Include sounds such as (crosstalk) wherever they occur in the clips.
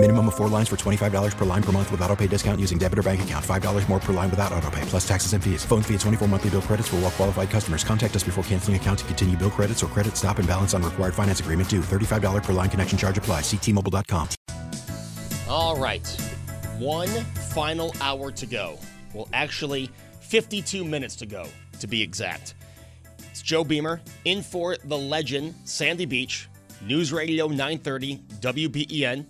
Minimum of four lines for $25 per line per month with auto pay discount using debit or bank account. $5 more per line without auto pay, plus taxes and fees. Phone fee at 24 monthly bill credits for all well qualified customers. Contact us before canceling account to continue bill credits or credit stop and balance on required finance agreement due. $35 per line connection charge apply. Ctmobile.com. All right. One final hour to go. Well, actually, 52 minutes to go, to be exact. It's Joe Beamer in for the legend, Sandy Beach, News Radio 930, WBEN.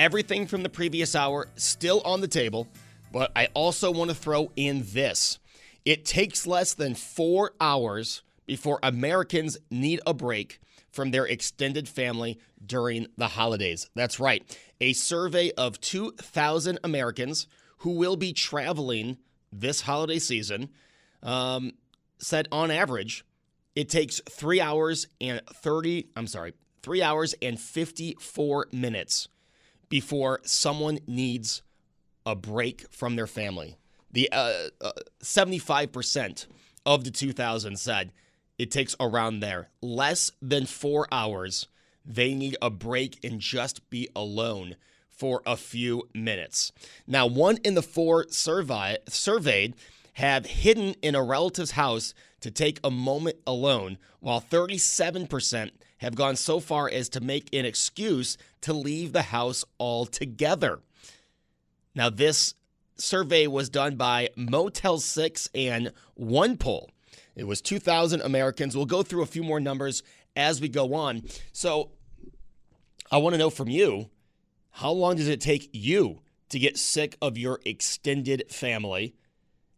Everything from the previous hour still on the table, but I also want to throw in this. It takes less than four hours before Americans need a break from their extended family during the holidays. That's right. A survey of 2,000 Americans who will be traveling this holiday season um, said on average, it takes three hours and 30, I'm sorry, three hours and 54 minutes before someone needs a break from their family. The uh, uh, 75% of the 2000 said it takes around there. Less than four hours, they need a break and just be alone for a few minutes. Now, one in the four survey, surveyed have hidden in a relative's house to take a moment alone, while 37% have gone so far as to make an excuse to leave the house altogether. Now, this survey was done by Motel 6 and OnePoll. It was 2,000 Americans. We'll go through a few more numbers as we go on. So, I want to know from you how long does it take you to get sick of your extended family?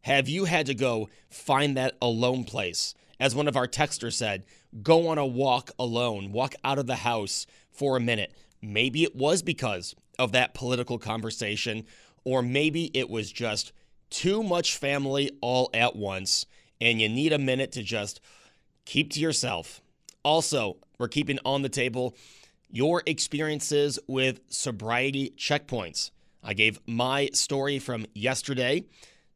Have you had to go find that alone place? As one of our texters said, go on a walk alone, walk out of the house for a minute. Maybe it was because of that political conversation, or maybe it was just too much family all at once, and you need a minute to just keep to yourself. Also, we're keeping on the table your experiences with sobriety checkpoints. I gave my story from yesterday.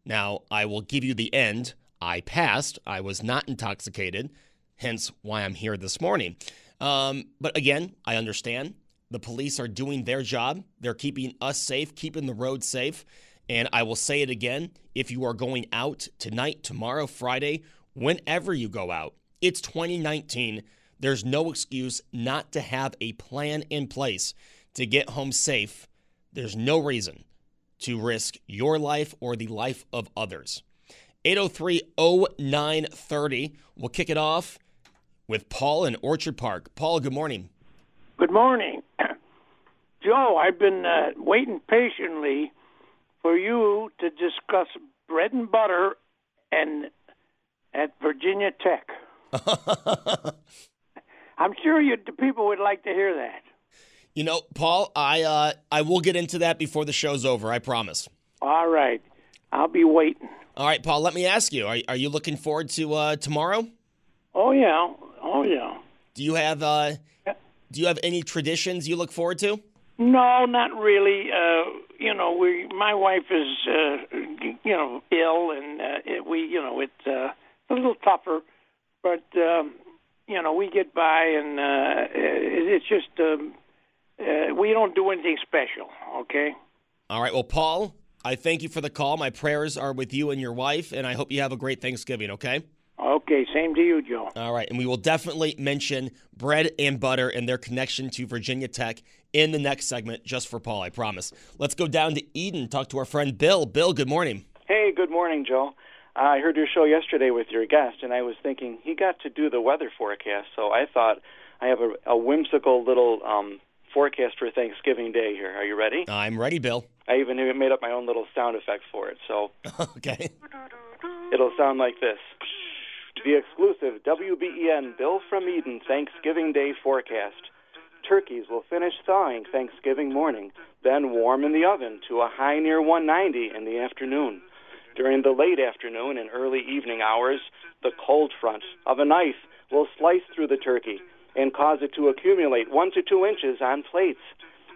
Now, I will give you the end. I passed. I was not intoxicated, hence why I'm here this morning. Um, but again, I understand the police are doing their job. They're keeping us safe, keeping the road safe. And I will say it again if you are going out tonight, tomorrow, Friday, whenever you go out, it's 2019. There's no excuse not to have a plan in place to get home safe. There's no reason to risk your life or the life of others. 803 0930. We'll kick it off with Paul in Orchard Park. Paul, good morning. Good morning. Joe, I've been uh, waiting patiently for you to discuss bread and butter and at Virginia Tech. (laughs) I'm sure you, the people would like to hear that. You know, Paul, I uh, I will get into that before the show's over. I promise. All right, I'll be waiting. All right, Paul. Let me ask you: Are, are you looking forward to uh, tomorrow? Oh yeah, oh yeah. Do you have uh, Do you have any traditions you look forward to? No, not really. Uh, you know, we my wife is uh, you know ill, and uh, it, we you know it's uh, a little tougher, but um, you know we get by, and uh, it, it's just. Um, uh, we don't do anything special, okay? All right. Well, Paul, I thank you for the call. My prayers are with you and your wife, and I hope you have a great Thanksgiving, okay? Okay, same to you, Joe. All right. And we will definitely mention bread and butter and their connection to Virginia Tech in the next segment, just for Paul, I promise. Let's go down to Eden, talk to our friend Bill. Bill, good morning. Hey, good morning, Joe. Uh, I heard your show yesterday with your guest, and I was thinking he got to do the weather forecast, so I thought I have a, a whimsical little um, forecast for Thanksgiving Day here. Are you ready? I'm ready, Bill. I even made up my own little sound effect for it. So (laughs) okay. It'll sound like this. The exclusive WBEN Bill from Eden Thanksgiving Day forecast. Turkeys will finish thawing Thanksgiving morning, then warm in the oven to a high near 190 in the afternoon. During the late afternoon and early evening hours, the cold front of a knife will slice through the turkey and cause it to accumulate one to two inches on plates.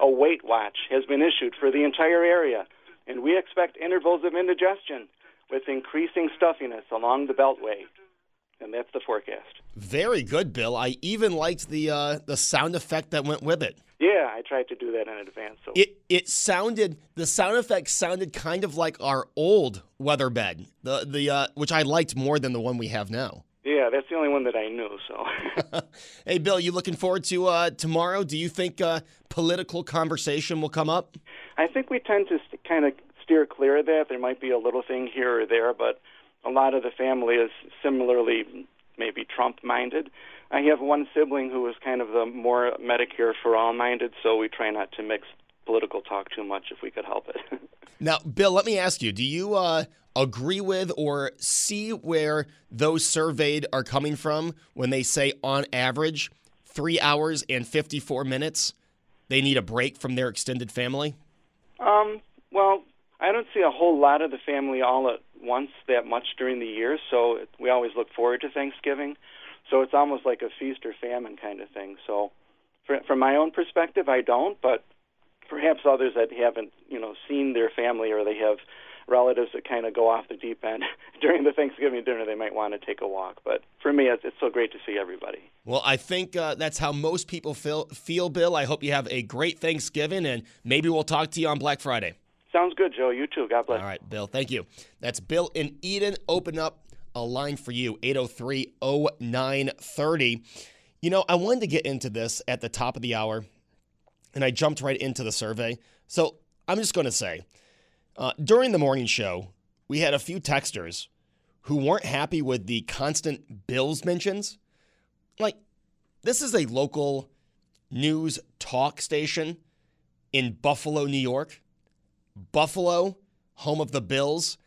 A weight watch has been issued for the entire area, and we expect intervals of indigestion with increasing stuffiness along the beltway. And that's the forecast. Very good, Bill. I even liked the uh, the sound effect that went with it. Yeah, I tried to do that in advance. So It it sounded the sound effect sounded kind of like our old weather bed, the the uh, which I liked more than the one we have now. yeah, that's the only one that I knew. So (laughs) (laughs) Hey, Bill, you looking forward to uh, tomorrow? Do you think uh, political conversation will come up? I think we tend to st- kind of steer clear of that. There might be a little thing here or there, but a lot of the family is similarly maybe Trump minded. I have one sibling who is kind of the more Medicare for all minded, so we try not to mix political talk too much if we could help it. (laughs) Now, Bill, let me ask you: Do you uh, agree with or see where those surveyed are coming from when they say, on average, three hours and fifty-four minutes they need a break from their extended family? Um, well, I don't see a whole lot of the family all at once that much during the year, so we always look forward to Thanksgiving. So it's almost like a feast or famine kind of thing. So, for, from my own perspective, I don't, but perhaps others that haven't, you know, seen their family or they have relatives that kind of go off the deep end (laughs) during the Thanksgiving dinner, they might want to take a walk. But for me, it's, it's so great to see everybody. Well, I think uh, that's how most people feel, feel, Bill. I hope you have a great Thanksgiving, and maybe we'll talk to you on Black Friday. Sounds good, Joe. You too. God bless. All right, Bill. Thank you. That's Bill in Eden. Open up a line for you 803 0930. You know, I wanted to get into this at the top of the hour, and I jumped right into the survey. So I'm just going to say uh, during the morning show, we had a few texters who weren't happy with the constant Bills mentions. Like, this is a local news talk station in Buffalo, New York. Buffalo, home of the Bills.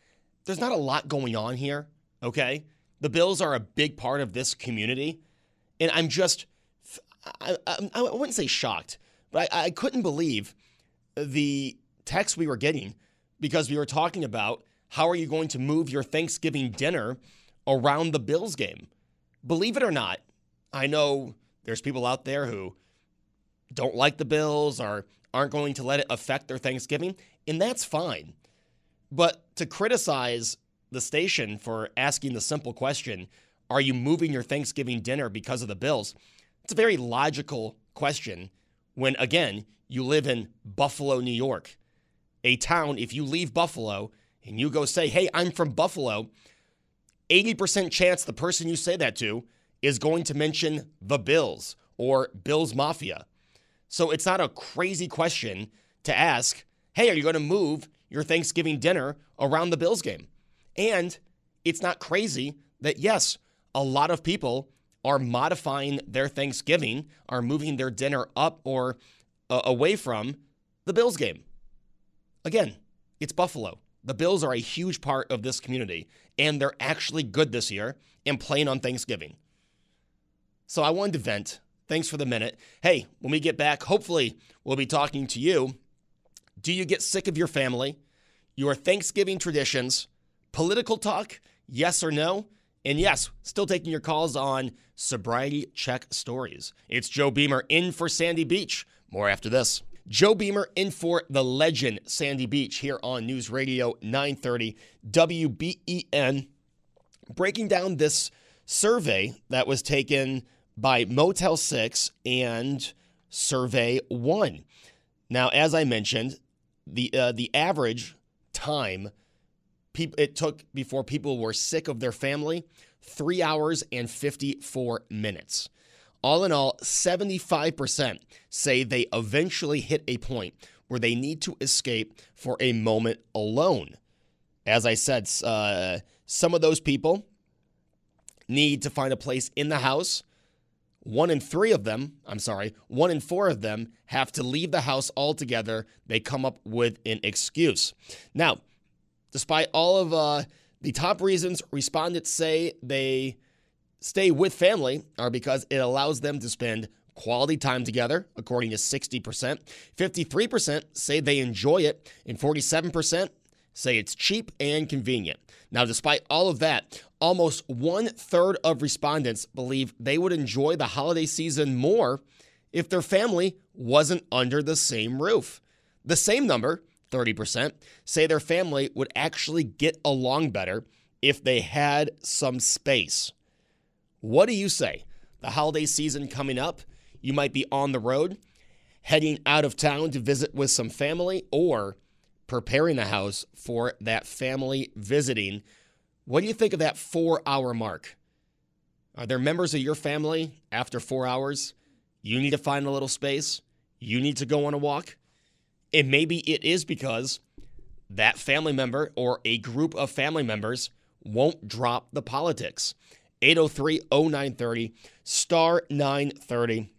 There's not a lot going on here, okay? The Bills are a big part of this community. And I'm just, I, I, I wouldn't say shocked, but I, I couldn't believe the text we were getting because we were talking about how are you going to move your Thanksgiving dinner around the Bills game. Believe it or not, I know there's people out there who don't like the Bills or aren't going to let it affect their Thanksgiving, and that's fine. But to criticize the station for asking the simple question, are you moving your Thanksgiving dinner because of the Bills? It's a very logical question when, again, you live in Buffalo, New York, a town, if you leave Buffalo and you go say, hey, I'm from Buffalo, 80% chance the person you say that to is going to mention the Bills or Bills Mafia. So it's not a crazy question to ask, hey, are you going to move your Thanksgiving dinner around the Bills game? And it's not crazy that, yes, a lot of people are modifying their Thanksgiving, are moving their dinner up or uh, away from the Bills game. Again, it's Buffalo. The Bills are a huge part of this community, and they're actually good this year and playing on Thanksgiving. So I wanted to vent. Thanks for the minute. Hey, when we get back, hopefully we'll be talking to you. Do you get sick of your family, your Thanksgiving traditions, political talk? Yes or no? And yes, still taking your calls on sobriety check stories. It's Joe Beamer in for Sandy Beach. More after this. Joe Beamer in for the legend Sandy Beach here on News Radio 930 WBEN. Breaking down this survey that was taken by Motel 6 and Survey 1. Now, as I mentioned, the uh, the average time it took before people were sick of their family, 3 hours and 54 minutes. All in all, 75% say they eventually hit a point where they need to escape for a moment alone. As I said, uh, some of those people need to find a place in the house. One in three of them, I'm sorry, one in four of them have to leave the house altogether. They come up with an excuse. Now, despite all of uh, the top reasons respondents say they stay with family are because it allows them to spend quality time together, according to 60%. 53% say they enjoy it, and 47% say it's cheap and convenient. Now, despite all of that, almost one third of respondents believe they would enjoy the holiday season more if their family wasn't under the same roof. The same number, 30%, say their family would actually get along better if they had some space. What do you say? The holiday season coming up, you might be on the road, heading out of town to visit with some family, or preparing the house for that family visiting. What do you think of that four hour mark? Are there members of your family after four hours? You need to find a little space. You need to go on a walk. And maybe it is because that family member or a group of family members won't drop the politics. 803 0930, star 930.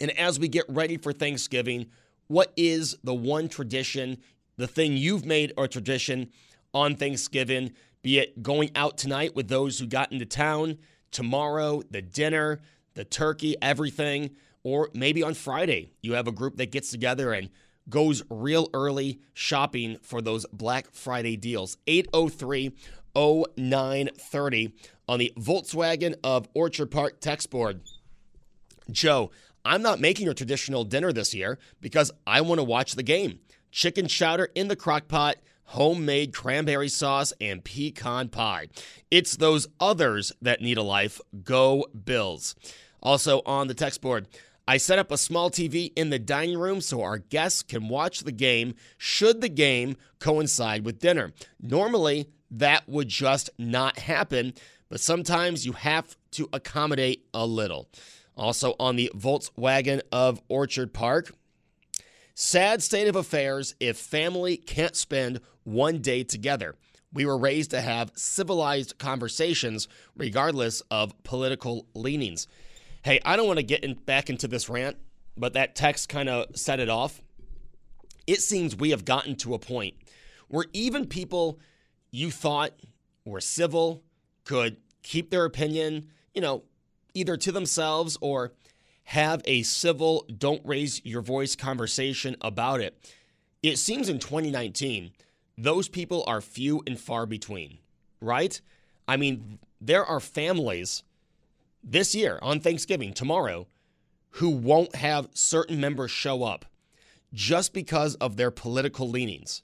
And as we get ready for Thanksgiving, what is the one tradition, the thing you've made a tradition on Thanksgiving, be it going out tonight with those who got into town, tomorrow, the dinner, the turkey, everything, or maybe on Friday, you have a group that gets together and goes real early shopping for those Black Friday deals. 803 0930 on the Volkswagen of Orchard Park text board. Joe, I'm not making a traditional dinner this year because I want to watch the game. Chicken chowder in the crock pot, homemade cranberry sauce, and pecan pie. It's those others that need a life. Go Bills. Also on the text board, I set up a small TV in the dining room so our guests can watch the game should the game coincide with dinner. Normally, that would just not happen, but sometimes you have to accommodate a little. Also on the Volkswagen of Orchard Park, sad state of affairs if family can't spend one day together. We were raised to have civilized conversations regardless of political leanings. Hey, I don't want to get in, back into this rant, but that text kind of set it off. It seems we have gotten to a point where even people you thought were civil, could keep their opinion, you know, either to themselves or have a civil, don't raise your voice conversation about it. It seems in 2019, those people are few and far between, right? I mean, there are families this year on Thanksgiving, tomorrow, who won't have certain members show up just because of their political leanings.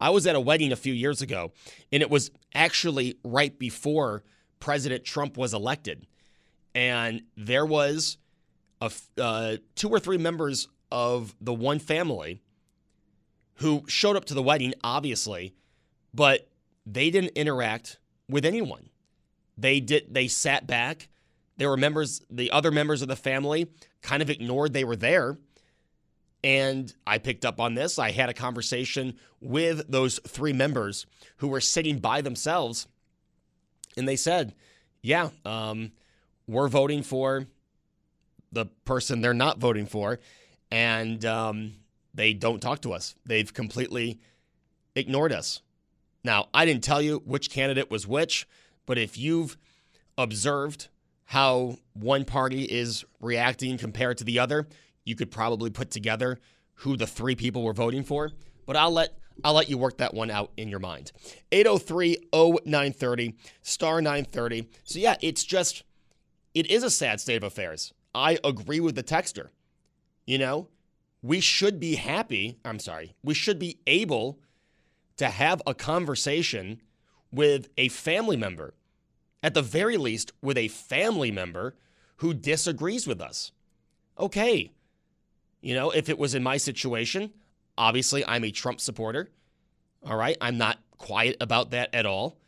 I was at a wedding a few years ago, and it was actually right before President Trump was elected. And there was a, uh, two or three members of the one family who showed up to the wedding, obviously, but they didn't interact with anyone. They did. They sat back. There were members, the other members of the family, kind of ignored they were there. And I picked up on this. I had a conversation with those three members who were sitting by themselves. And they said, yeah, um, we're voting for the person they're not voting for. And um, they don't talk to us. They've completely ignored us. Now, I didn't tell you which candidate was which, but if you've observed how one party is reacting compared to the other, you could probably put together who the three people were voting for, but I'll let I'll let you work that one out in your mind. 803-0930, star 930. So yeah, it's just it is a sad state of affairs. I agree with the texter. You know, we should be happy, I'm sorry, we should be able to have a conversation with a family member, at the very least, with a family member who disagrees with us. Okay, you know, if it was in my situation, obviously I'm a Trump supporter. All right. I'm not quiet about that at all.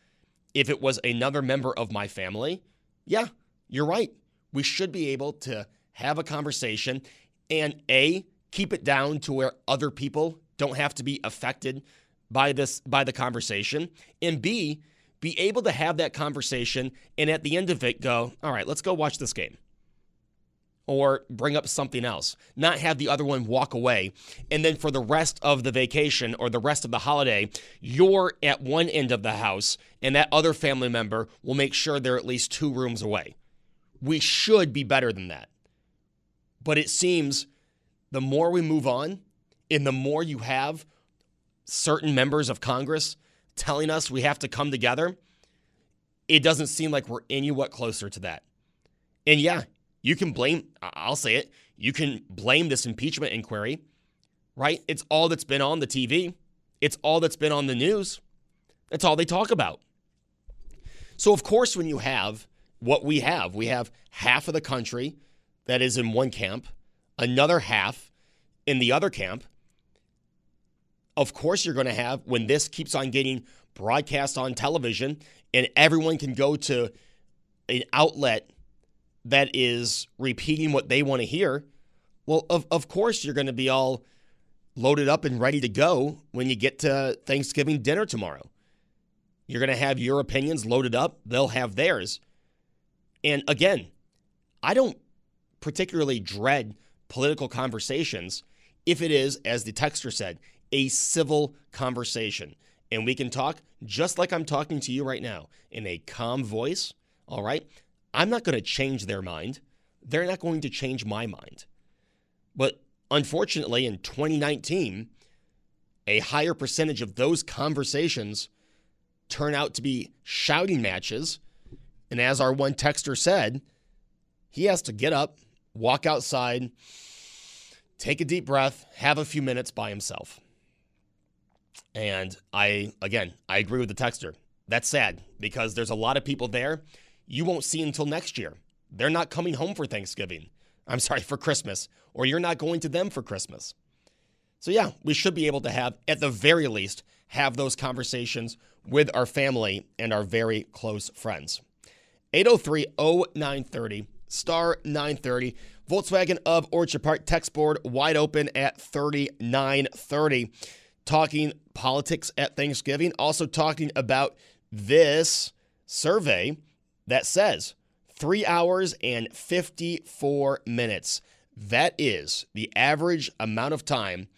If it was another member of my family, yeah, you're right. We should be able to have a conversation and A, keep it down to where other people don't have to be affected by this by the conversation and B be able to have that conversation and at the end of it go, "All right, let's go watch this game." or bring up something else, not have the other one walk away. And then for the rest of the vacation or the rest of the holiday, you're at one end of the house and that other family member will make sure they're at least two rooms away. We should be better than that. But it seems the more we move on and the more you have certain members of Congress telling us we have to come together, it doesn't seem like we're any what closer to that. And yeah, you can blame, I'll say it, You can blame this impeachment inquiry, right? It's all that's been on the TV, it's all that's been on the news. That's all they talk about. So, of course, when you have what we have, we have half of the country that is in one camp, another half in the other camp. Of course, you're going to have, when this keeps on getting broadcast on television and everyone can go to an outlet that is repeating what they want to hear, well, of, of course, you're going to be all loaded up and ready to go when you get to Thanksgiving dinner tomorrow. You're going to have your opinions loaded up, they'll have theirs. And again, I don't particularly dread political conversations if it is, as the texter said, a civil conversation. And we can talk just like I'm talking to you right now in a calm voice. All right. I'm not going to change their mind. They're not going to change my mind. But unfortunately, in 2019, a higher percentage of those conversations turn out to be shouting matches. And as our one texter said, he has to get up, walk outside, take a deep breath, have a few minutes by himself. And I, again, I agree with the texter. That's sad because there's a lot of people there you won't see until next year. They're not coming home for Thanksgiving. I'm sorry, for Christmas, or you're not going to them for Christmas. So, yeah, we should be able to have, at the very least, have those conversations with our family and our very close friends. 803 0930, star 930. Volkswagen of Orchard Park text board wide open at 3930. Talking politics at Thanksgiving, also talking about this survey that says three hours and 54 minutes. That is the average amount of time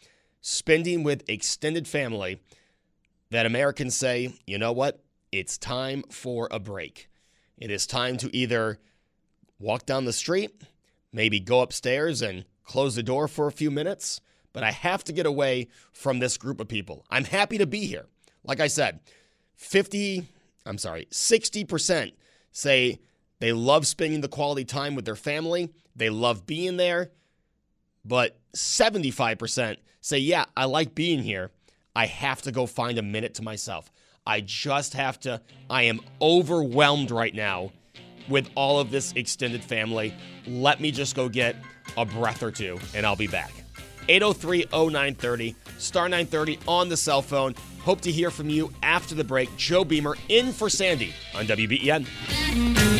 spending with extended family that Americans say, you know what? It's time for a break. It is time to either walk down the street, maybe go upstairs and close the door for a few minutes, but I have to get away from this group of people. I'm happy to be here. Like I said, 50, I'm sorry, 60% say they love spending the quality time with their family, they love being there, but 75% say, yeah, I like being here. I have to go find a minute to myself. I just have to, I am overwhelmed right now with all of this extended family. Let me just go get a breath or two and I'll be back. 803 0930, star 930 on the cell phone. Hope to hear from you after the break. Joe Beamer in for Sandy on WBEN.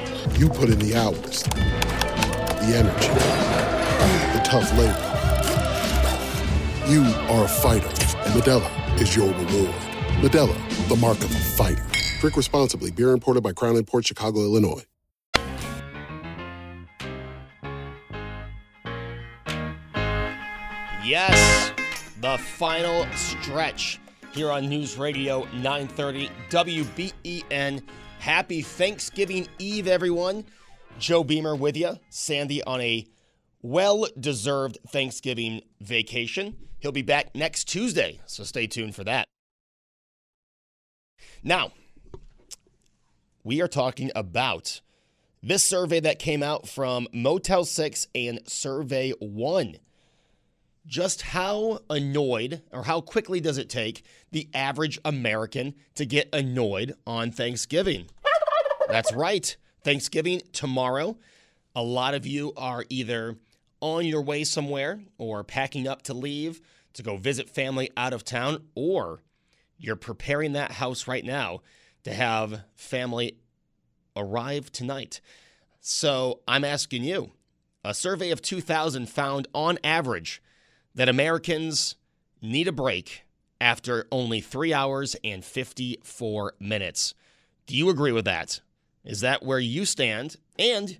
You put in the hours, the energy, the tough labor. You are a fighter, and Modelo is your reward. Modelo, the mark of a fighter. Drink responsibly. Beer imported by Crown Imports Chicago, Illinois. Yes, the final stretch here on News Radio 930 WBEN. Happy Thanksgiving Eve, everyone. Joe Beamer with you. Sandy on a well deserved Thanksgiving vacation. He'll be back next Tuesday, so stay tuned for that. Now, we are talking about this survey that came out from Motel 6 and Survey 1 just how annoyed or how quickly does it take the average American to get annoyed on Thanksgiving? That's right. Thanksgiving tomorrow. A lot of you are either on your way somewhere or packing up to leave to go visit family out of town, or you're preparing that house right now to have family arrive tonight. So I'm asking you a survey of 2,000 found on average that Americans need a break after only three hours and 54 minutes. Do you agree with that? Is that where you stand? And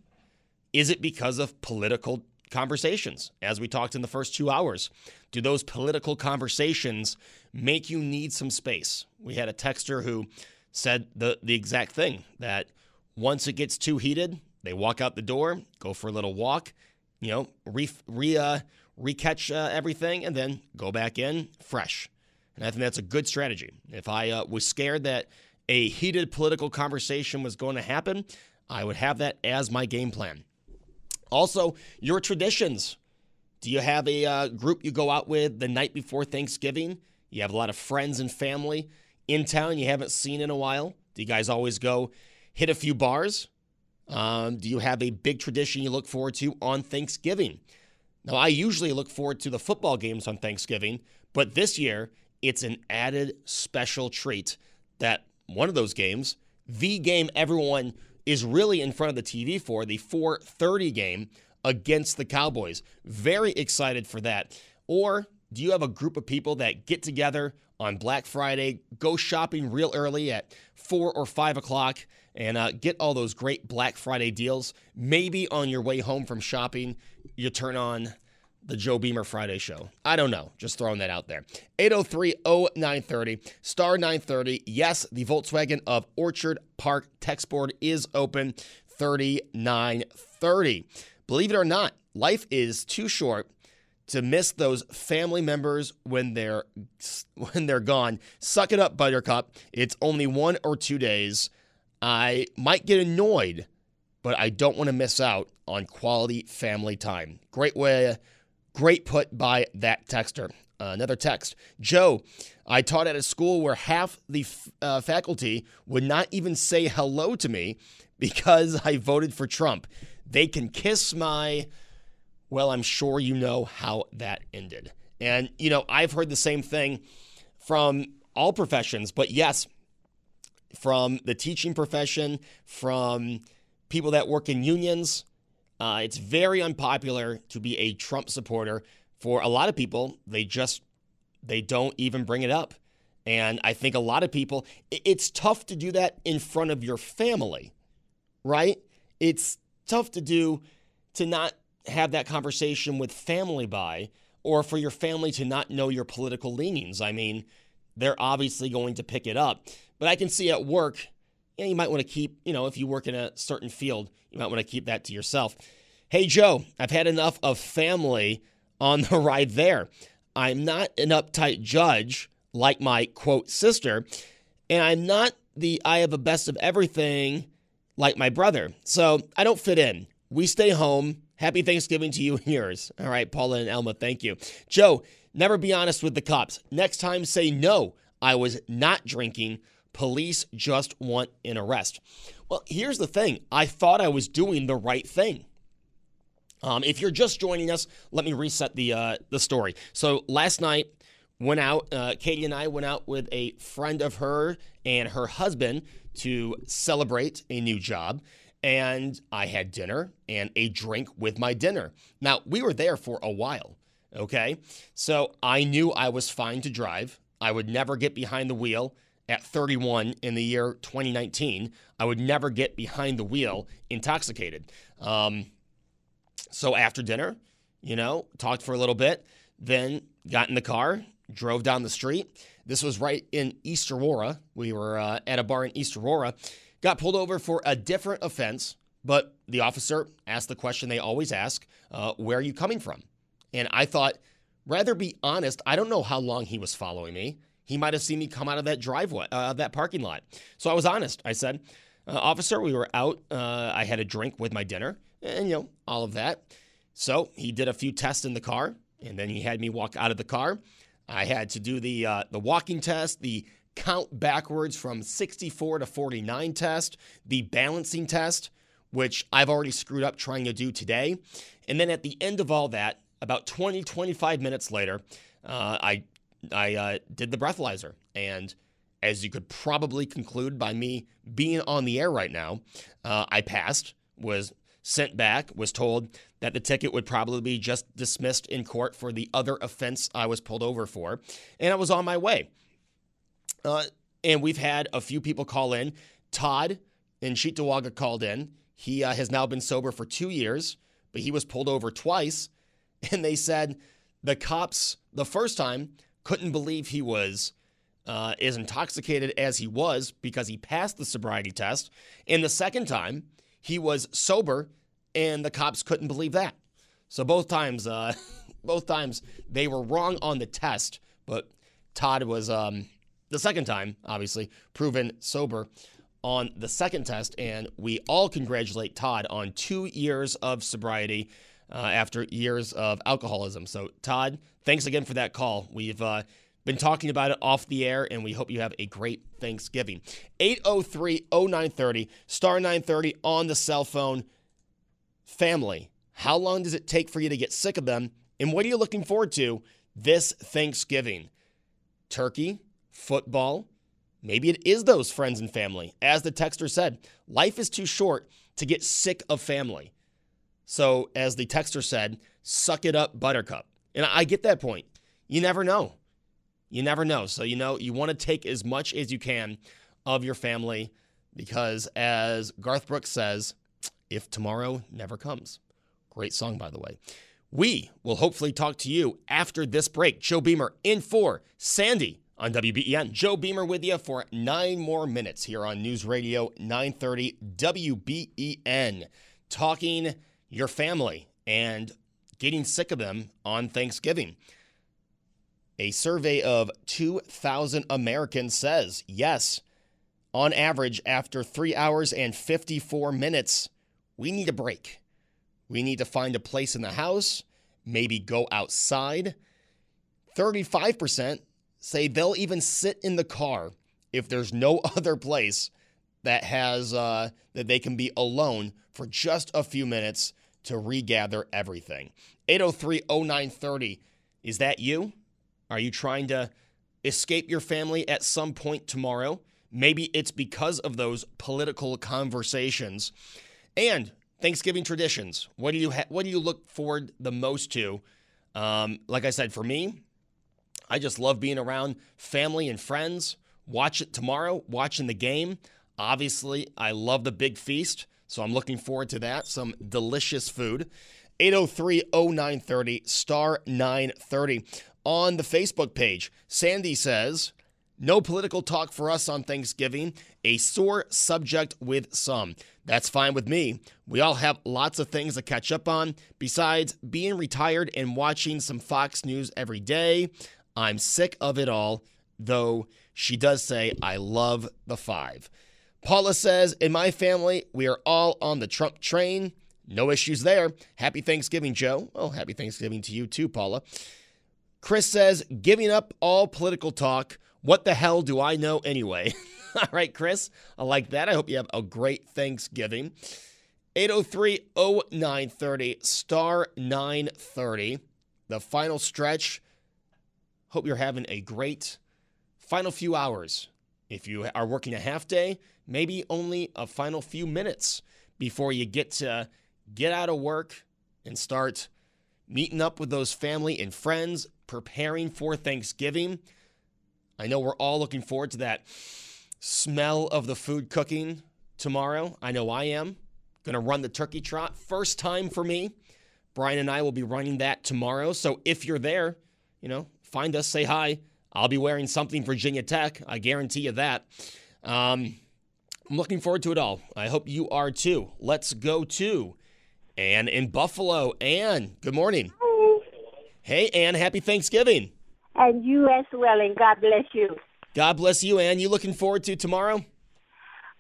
is it because of political conversations, as we talked in the first two hours? Do those political conversations make you need some space? We had a texter who said the, the exact thing that once it gets too heated, they walk out the door, go for a little walk, you know, re, re, uh, recatch uh, everything, and then go back in fresh. And I think that's a good strategy. If I uh, was scared that a heated political conversation was going to happen, I would have that as my game plan. Also, your traditions. Do you have a uh, group you go out with the night before Thanksgiving? You have a lot of friends and family in town you haven't seen in a while. Do you guys always go hit a few bars? Um, do you have a big tradition you look forward to on Thanksgiving? Now, I usually look forward to the football games on Thanksgiving, but this year it's an added special treat that one of those games, the game everyone is really in front of the TV for, the 4:30 game against the Cowboys. Very excited for that. Or do you have a group of people that get together on Black Friday, go shopping real early at four or five o'clock, and uh, get all those great Black Friday deals? Maybe on your way home from shopping, you turn on the Joe Beamer Friday show. I don't know. Just throwing that out there. 803 0930, star 930. Yes, the Volkswagen of Orchard Park text board is open 3930. Believe it or not, life is too short to miss those family members when they're (laughs) when they're gone. Suck it up, Buttercup. It's only one or two days. I might get annoyed, but I don't want to miss out on quality family time. Great way Great put by that texter. Uh, another text Joe, I taught at a school where half the uh, faculty would not even say hello to me because I voted for Trump. They can kiss my, well, I'm sure you know how that ended. And, you know, I've heard the same thing from all professions, but yes, from the teaching profession, from people that work in unions, uh, it's very unpopular to be a Trump supporter. For a lot of people, they just they don't even bring it up. And I think a lot of people, it's tough to do that in front of your family, right? It's tough to do to not have that conversation with family by, or for your family to not know your political leanings. I mean, they're obviously going to pick it up. But I can see at work, yeah, you might want to keep, you know, if you work in a certain field, you might want to keep that to yourself. Hey, Joe, I've had enough of family on the (laughs) ride there. I'm not an uptight judge like my quote sister, and I'm not the I have a best of everything like my brother. So I don't fit in. We stay home. Happy Thanksgiving to you and yours. All right, Paula and Elma, thank you. Joe, never be honest with the cops. Next time, say no. I was not drinking. Police just want an arrest. Well, here's the thing I thought I was doing the right thing. Um, if you're just joining us, let me reset the uh, the story. So last night, went out. Uh, Katie and I went out with a friend of her and her husband to celebrate a new job. And I had dinner and a drink with my dinner. Now, we were there for a while, okay? So I knew I was fine to drive. I would never get behind the wheel at 31 in the year 2019, I would never get behind the wheel intoxicated. Um, so after dinner, you know, talked for a little bit, then got in the car, drove down the street. This was right in East Aurora. We were uh, at a bar in East Aurora. Got pulled over for a different offense, but the officer asked the question they always ask uh, Where are you coming from? And I thought, rather be honest, I don't know how long he was following me. He might have seen me come out of that driveway, uh, that parking lot. So I was honest. I said, uh, Officer, we were out. Uh, I had a drink with my dinner, and you know all of that. So he did a few tests in the car, and then he had me walk out of the car. I had to do the uh, the walking test, the count backwards from 64 to 49 test, the balancing test, which I've already screwed up trying to do today. And then at the end of all that, about 20, 25 minutes later, uh, I I uh, did the breathalyzer, and as you could probably conclude by me being on the air right now, uh, I passed. Was sent back. Was told that the ticket would probably be just dismissed in court for the other offense I was pulled over for, and I was on my way. Uh, and we've had a few people call in. Todd in Cheektowaga called in. He uh, has now been sober for two years, but he was pulled over twice. And they said the cops, the first time, couldn't believe he was uh, as intoxicated as he was because he passed the sobriety test. And the second time, he was sober, and the cops couldn't believe that. So both times, uh, (laughs) both times they were wrong on the test, but Todd was um, the second time, obviously, proven sober on the second test, and we all congratulate Todd on two years of sobriety uh, after years of alcoholism. So, Todd, thanks again for that call. We've uh, been talking about it off the air, and we hope you have a great Thanksgiving. 803 0930, star 930 on the cell phone. Family, how long does it take for you to get sick of them? And what are you looking forward to this Thanksgiving? Turkey, football, maybe it is those friends and family. As the texter said, life is too short to get sick of family. So, as the texter said, suck it up, buttercup. And I get that point. You never know. You never know. So, you know, you want to take as much as you can of your family because, as Garth Brooks says, if tomorrow never comes. Great song, by the way. We will hopefully talk to you after this break. Joe Beamer in for Sandy on WBEN. Joe Beamer with you for nine more minutes here on News Radio 930 WBEN. Talking your family and getting sick of them on Thanksgiving. A survey of 2,000 Americans says yes, on average, after three hours and 54 minutes, we need a break. We need to find a place in the house, maybe go outside. 35% say they'll even sit in the car if there's no (laughs) other place that has uh, that they can be alone for just a few minutes to regather everything. 803-0930. Is that you? Are you trying to escape your family at some point tomorrow? Maybe it's because of those political conversations. And Thanksgiving traditions. What do you ha- what do you look forward the most to? Um, like I said, for me, I just love being around family and friends. Watch it tomorrow, watching the game. Obviously, I love the big feast, so I'm looking forward to that. Some delicious food. 803 0930, star 930. On the Facebook page, Sandy says, No political talk for us on Thanksgiving, a sore subject with some. That's fine with me. We all have lots of things to catch up on besides being retired and watching some Fox News every day. I'm sick of it all, though she does say, I love the five. Paula says, In my family, we are all on the Trump train. No issues there. Happy Thanksgiving, Joe. Well, happy Thanksgiving to you too, Paula. Chris says, Giving up all political talk. What the hell do I know anyway? (laughs) all right, Chris, I like that. I hope you have a great Thanksgiving. 803 0930, star 930. The final stretch Hope you're having a great final few hours. If you are working a half day, maybe only a final few minutes before you get to get out of work and start meeting up with those family and friends, preparing for Thanksgiving. I know we're all looking forward to that smell of the food cooking tomorrow. I know I am. Going to run the turkey trot. First time for me. Brian and I will be running that tomorrow. So if you're there, you know, find us, say hi. I'll be wearing something Virginia Tech. I guarantee you that. Um, I'm looking forward to it all. I hope you are too. Let's go to Ann in Buffalo. Ann, good morning. Hey, Ann, happy Thanksgiving. And you as well, and God bless you. God bless you, Ann. You looking forward to tomorrow?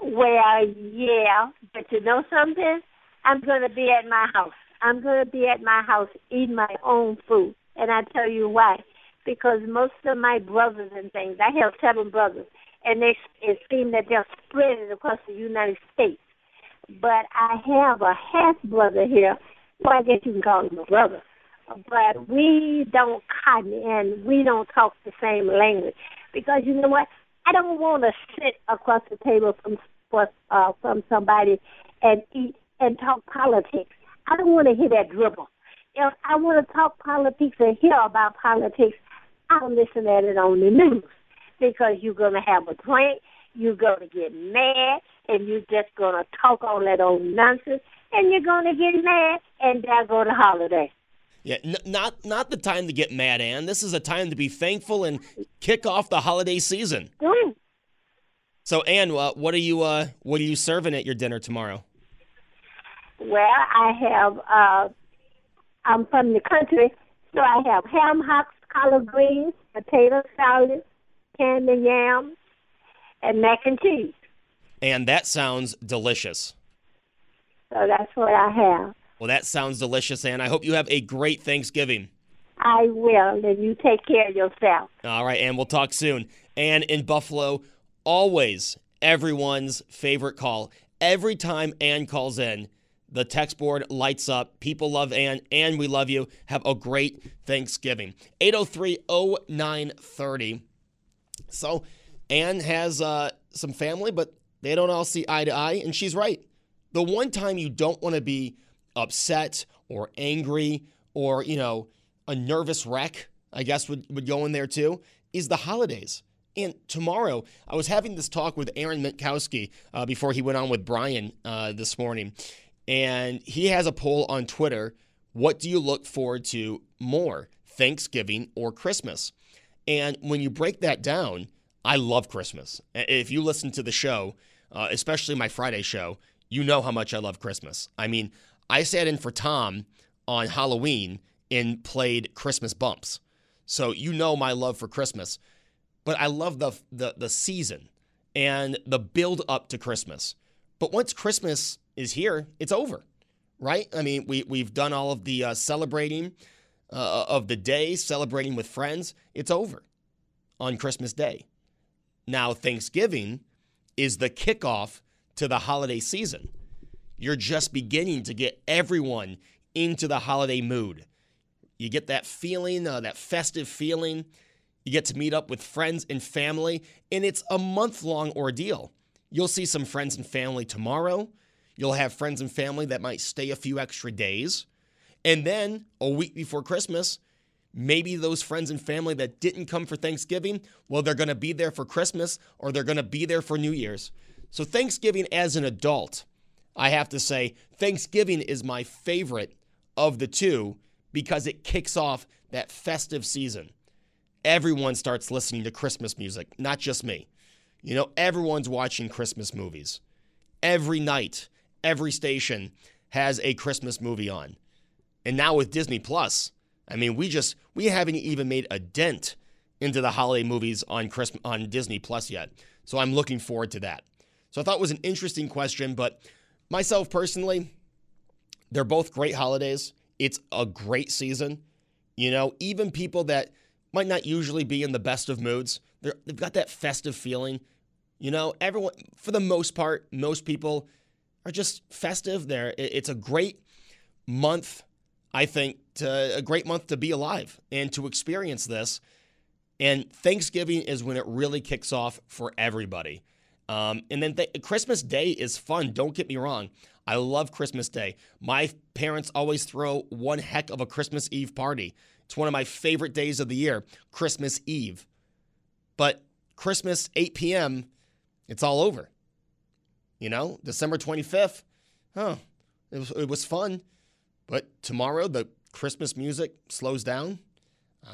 Well, yeah, but you know something? I'm going to be at my house. I'm going to be at my house eating my own food. And I tell you why because most of my brothers and things, I have seven brothers, and they it seems that they're spread across the United States. But I have a half brother here. Well, I guess you can call him a brother. but we don't cotton and we don't talk the same language because you know what? I don't want to sit across the table from uh, from somebody and eat and talk politics. I don't want to hear that dribble. If I want to talk politics and hear about politics, I'll listen at it on the news because you're going to have a drink, you're going to get mad, and you're just going to talk all that old nonsense, and you're going to get mad, and there go the holiday. Yeah, n- not not the time to get mad, Ann. This is a time to be thankful and kick off the holiday season. Mm. So, Ann, uh, what are you uh, what are you serving at your dinner tomorrow? Well, I have. Uh, I'm from the country, so I have ham hocks, collard greens, potato salad, candy yams, and mac and cheese. And that sounds delicious. So that's what I have. Well, that sounds delicious, and I hope you have a great Thanksgiving. I will, and you take care of yourself. All right, and we'll talk soon. And in Buffalo, always everyone's favorite call. Every time Ann calls in, the text board lights up. People love Ann, and we love you. Have a great Thanksgiving. 803 0930. So, Ann has uh, some family, but they don't all see eye to eye, and she's right. The one time you don't want to be upset or angry or, you know, a nervous wreck, I guess would, would go in there too, is the holidays. And tomorrow, I was having this talk with Aaron Mentkowski uh, before he went on with Brian uh, this morning. And he has a poll on Twitter What do you look forward to more, Thanksgiving or Christmas? And when you break that down, I love Christmas. If you listen to the show, uh, especially my Friday show, you know how much I love Christmas. I mean, I sat in for Tom on Halloween and played Christmas bumps. So you know my love for Christmas. But I love the the, the season and the build up to Christmas. But once Christmas is here, it's over, right? I mean, we we've done all of the uh, celebrating uh, of the day, celebrating with friends. It's over on Christmas Day. Now Thanksgiving is the kickoff to the holiday season you're just beginning to get everyone into the holiday mood. You get that feeling, uh, that festive feeling. You get to meet up with friends and family, and it's a month long ordeal. You'll see some friends and family tomorrow. You'll have friends and family that might stay a few extra days. And then a week before Christmas, maybe those friends and family that didn't come for Thanksgiving, well, they're going to be there for Christmas or they're going to be there for New Year's. So, Thanksgiving as an adult I have to say, Thanksgiving is my favorite of the two because it kicks off that festive season. Everyone starts listening to Christmas music, not just me. You know, everyone's watching Christmas movies. Every night, every station has a Christmas movie on. And now with Disney Plus, I mean, we just we haven't even made a dent into the holiday movies on Christmas on Disney Plus yet. So I'm looking forward to that. So I thought it was an interesting question, but Myself personally, they're both great holidays. It's a great season. You know, even people that might not usually be in the best of moods, they've got that festive feeling. You know, everyone, for the most part, most people are just festive. There, it's a great month, I think, to, a great month to be alive and to experience this. And Thanksgiving is when it really kicks off for everybody. Um, and then th- Christmas Day is fun. Don't get me wrong. I love Christmas Day. My parents always throw one heck of a Christmas Eve party. It's one of my favorite days of the year, Christmas Eve. But Christmas, 8 p.m., it's all over. You know, December 25th, oh, it was, it was fun. But tomorrow, the Christmas music slows down.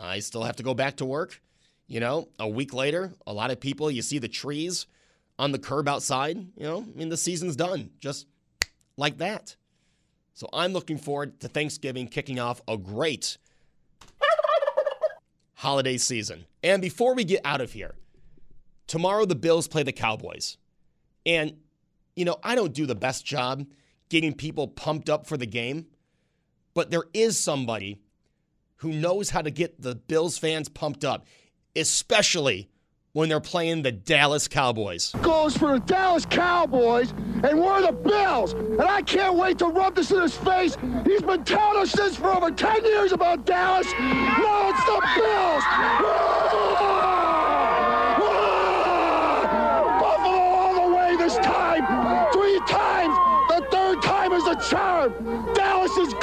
I still have to go back to work. You know, a week later, a lot of people, you see the trees on the curb outside. You know, I mean, the season's done just like that. So I'm looking forward to Thanksgiving kicking off a great holiday season. And before we get out of here, tomorrow the Bills play the Cowboys. And, you know, I don't do the best job getting people pumped up for the game, but there is somebody who knows how to get the Bills fans pumped up, especially when they're playing the Dallas Cowboys. Goes for the Dallas Cowboys, and we're the Bills. And I can't wait to rub this in his face. He's been telling us this for over 10 years about Dallas. Now it's the Bills. Buffalo all the way this time. Three times. The third time is a charm. Dallas is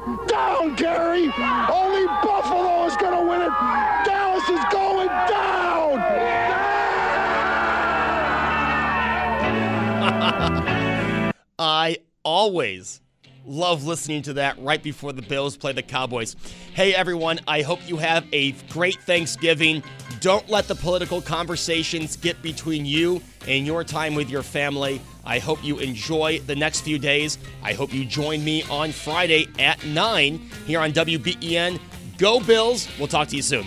going down, Gary. Only Buffalo is going to win it. Dallas is going down. (laughs) I always love listening to that right before the Bills play the Cowboys. Hey, everyone, I hope you have a great Thanksgiving. Don't let the political conversations get between you and your time with your family. I hope you enjoy the next few days. I hope you join me on Friday at 9 here on WBEN. Go Bills. We'll talk to you soon.